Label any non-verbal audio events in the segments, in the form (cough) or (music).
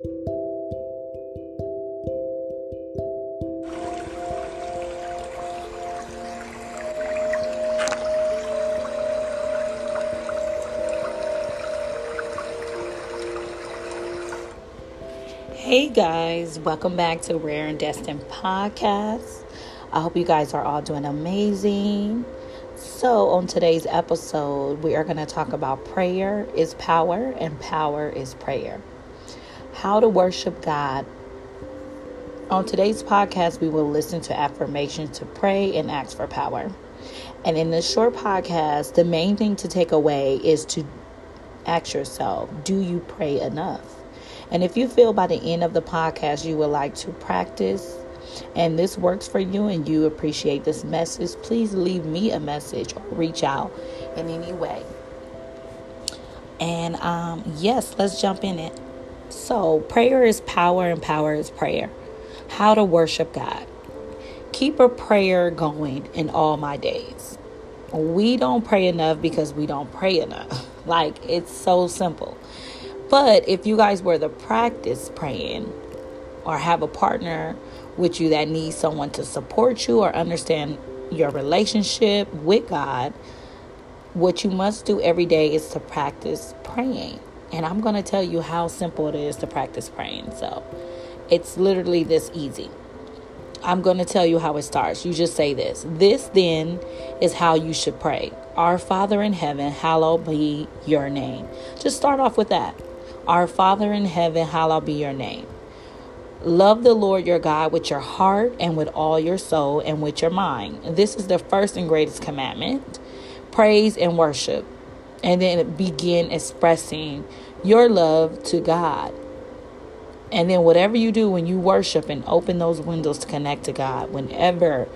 Hey guys, welcome back to Rare and Destined Podcast. I hope you guys are all doing amazing. So, on today's episode, we are going to talk about prayer is power and power is prayer. How to worship God. On today's podcast, we will listen to affirmations to pray and ask for power. And in this short podcast, the main thing to take away is to ask yourself do you pray enough? And if you feel by the end of the podcast you would like to practice and this works for you and you appreciate this message, please leave me a message or reach out in any way. And um, yes, let's jump in it. So, prayer is power and power is prayer. How to worship God. Keep a prayer going in all my days. We don't pray enough because we don't pray enough. (laughs) Like, it's so simple. But if you guys were to practice praying or have a partner with you that needs someone to support you or understand your relationship with God, what you must do every day is to practice praying. And I'm going to tell you how simple it is to practice praying. So it's literally this easy. I'm going to tell you how it starts. You just say this. This then is how you should pray. Our Father in heaven, hallowed be your name. Just start off with that. Our Father in heaven, hallowed be your name. Love the Lord your God with your heart and with all your soul and with your mind. This is the first and greatest commandment. Praise and worship. And then begin expressing your love to God. And then whatever you do when you worship and open those windows to connect to God, whenever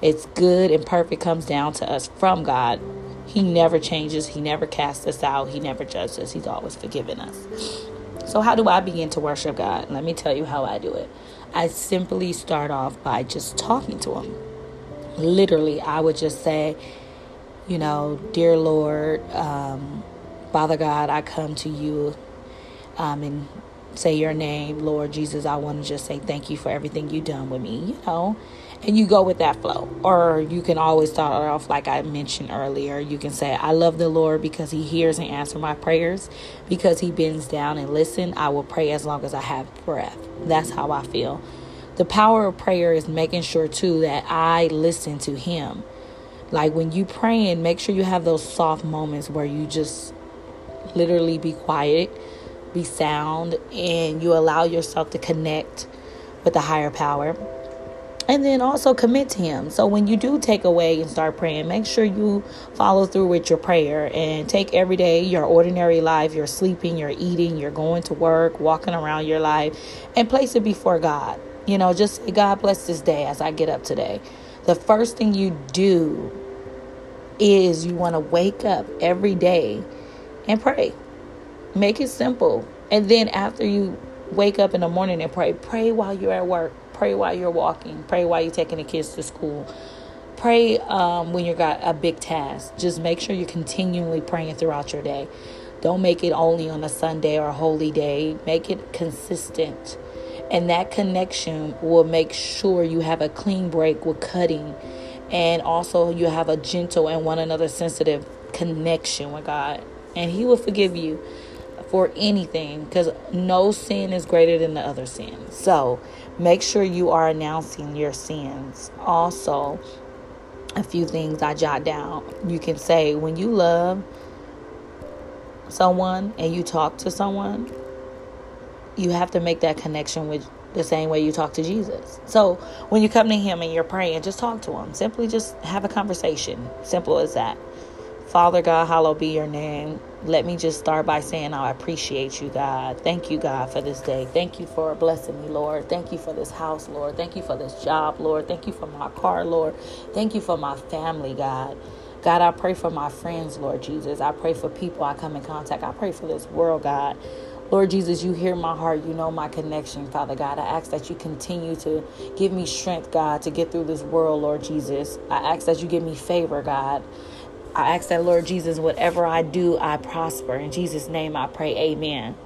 it's good and perfect comes down to us from God, he never changes. He never casts us out. He never judges us. He's always forgiven us. So, how do I begin to worship God? Let me tell you how I do it. I simply start off by just talking to Him. Literally, I would just say, you know, Dear Lord, um, Father God, I come to you um, and say your name, Lord Jesus. I want to just say thank you for everything you've done with me, you know and you go with that flow. Or you can always start off like I mentioned earlier. You can say, I love the Lord because he hears and answers my prayers. Because he bends down and listen, I will pray as long as I have breath. That's how I feel. The power of prayer is making sure too that I listen to him. Like when you praying, make sure you have those soft moments where you just literally be quiet, be sound, and you allow yourself to connect with the higher power. And then also commit to him. So when you do take away and start praying make sure you follow through with your prayer and take every day your ordinary life you're sleeping you're eating you're going to work walking around your life and place it before god. You know just god bless this day as i get up today the first thing you do is you want to wake up every day and pray make it simple and then after you wake up in the morning and pray pray while you're at work Pray while you're walking. Pray while you're taking the kids to school. Pray um, when you got a big task. Just make sure you're continually praying throughout your day. Don't make it only on a Sunday or a holy day. Make it consistent. And that connection will make sure you have a clean break with cutting. And also, you have a gentle and one another sensitive connection with God. And He will forgive you for anything because no sin is greater than the other sin. So make sure you are announcing your sins. Also, a few things I jot down. You can say when you love someone and you talk to someone, you have to make that connection with the same way you talk to Jesus. So when you come to Him and you're praying, just talk to Him. Simply just have a conversation. Simple as that. Father God, hallowed be your name. Let me just start by saying I appreciate you, God. Thank you, God, for this day. Thank you for blessing me, Lord. Thank you for this house, Lord. Thank you for this job, Lord. Thank you for my car, Lord. Thank you for my family, God. God, I pray for my friends, Lord Jesus. I pray for people I come in contact. I pray for this world, God. Lord Jesus, you hear my heart. You know my connection, Father God. I ask that you continue to give me strength, God, to get through this world, Lord Jesus. I ask that you give me favor, God. I ask that, Lord Jesus, whatever I do, I prosper. In Jesus' name I pray, amen.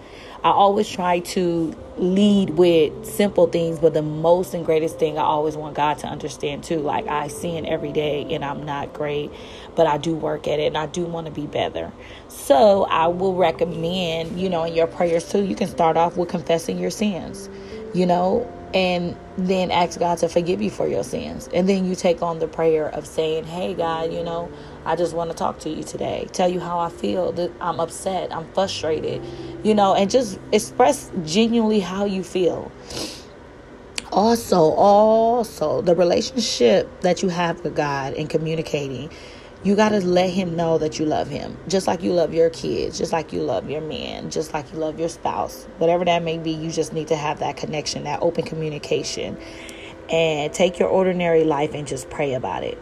I always try to lead with simple things, but the most and greatest thing I always want God to understand too. Like I sin every day and I'm not great, but I do work at it and I do want to be better. So I will recommend, you know, in your prayers too, you can start off with confessing your sins, you know, and then ask God to forgive you for your sins. And then you take on the prayer of saying, Hey, God, you know, I just want to talk to you today, tell you how I feel, that I'm upset, I'm frustrated, you know, and just express genuinely how you feel. Also, also, the relationship that you have with God and communicating you got to let him know that you love him, just like you love your kids, just like you love your man, just like you love your spouse. Whatever that may be, you just need to have that connection, that open communication. And take your ordinary life and just pray about it.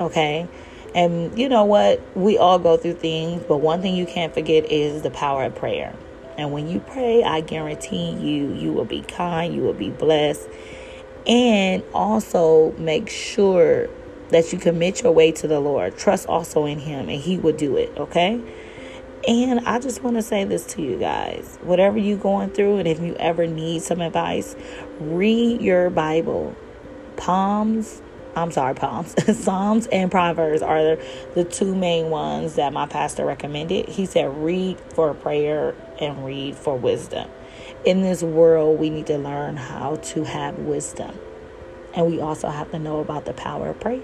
Okay? And you know what? We all go through things, but one thing you can't forget is the power of prayer. And when you pray, I guarantee you, you will be kind, you will be blessed. And also make sure that you commit your way to the Lord. Trust also in Him, and He will do it, okay? And I just want to say this to you guys whatever you're going through, and if you ever need some advice, read your Bible. Palms, I'm sorry, Palms, (laughs) Psalms and Proverbs are the, the two main ones that my pastor recommended. He said, read for prayer and read for wisdom. In this world, we need to learn how to have wisdom. And we also have to know about the power of prayer.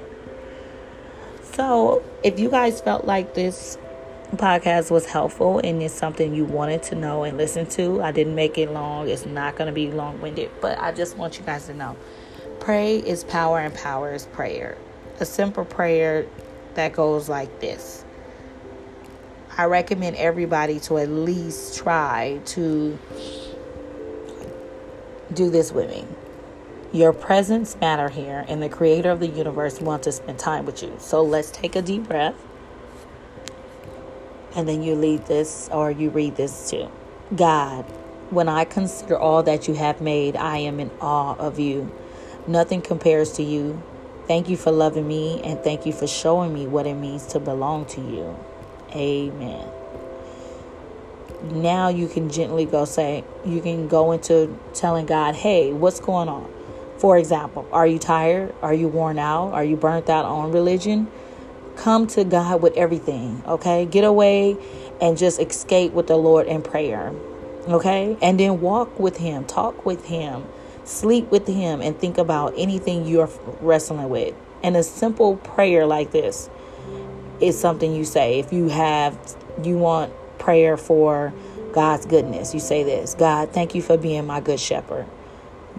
So, if you guys felt like this podcast was helpful and it's something you wanted to know and listen to, I didn't make it long. It's not going to be long winded, but I just want you guys to know pray is power and power is prayer. A simple prayer that goes like this. I recommend everybody to at least try to do this with me. Your presence matter here, and the creator of the universe wants to spend time with you. So let's take a deep breath. And then you lead this or you read this too. God, when I consider all that you have made, I am in awe of you. Nothing compares to you. Thank you for loving me and thank you for showing me what it means to belong to you. Amen. Now you can gently go say, you can go into telling God, hey, what's going on? For example, are you tired? Are you worn out? Are you burnt out on religion? Come to God with everything, okay? Get away and just escape with the Lord in prayer, okay? And then walk with Him, talk with Him, sleep with Him, and think about anything you're wrestling with. And a simple prayer like this is something you say. If you have, you want prayer for God's goodness, you say this God, thank you for being my good shepherd.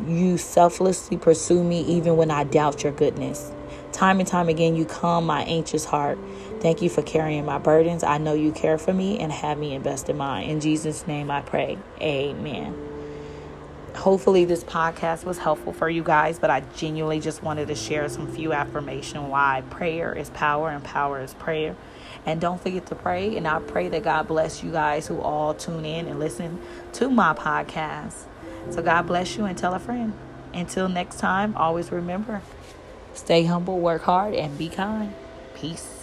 You selflessly pursue me even when I doubt your goodness. Time and time again, you calm my anxious heart. Thank you for carrying my burdens. I know you care for me and have me in best in mind. In Jesus' name I pray. Amen. Hopefully, this podcast was helpful for you guys, but I genuinely just wanted to share some few affirmation why prayer is power and power is prayer. And don't forget to pray. And I pray that God bless you guys who all tune in and listen to my podcast. So God bless you and tell a friend. Until next time, always remember stay humble, work hard, and be kind. Peace.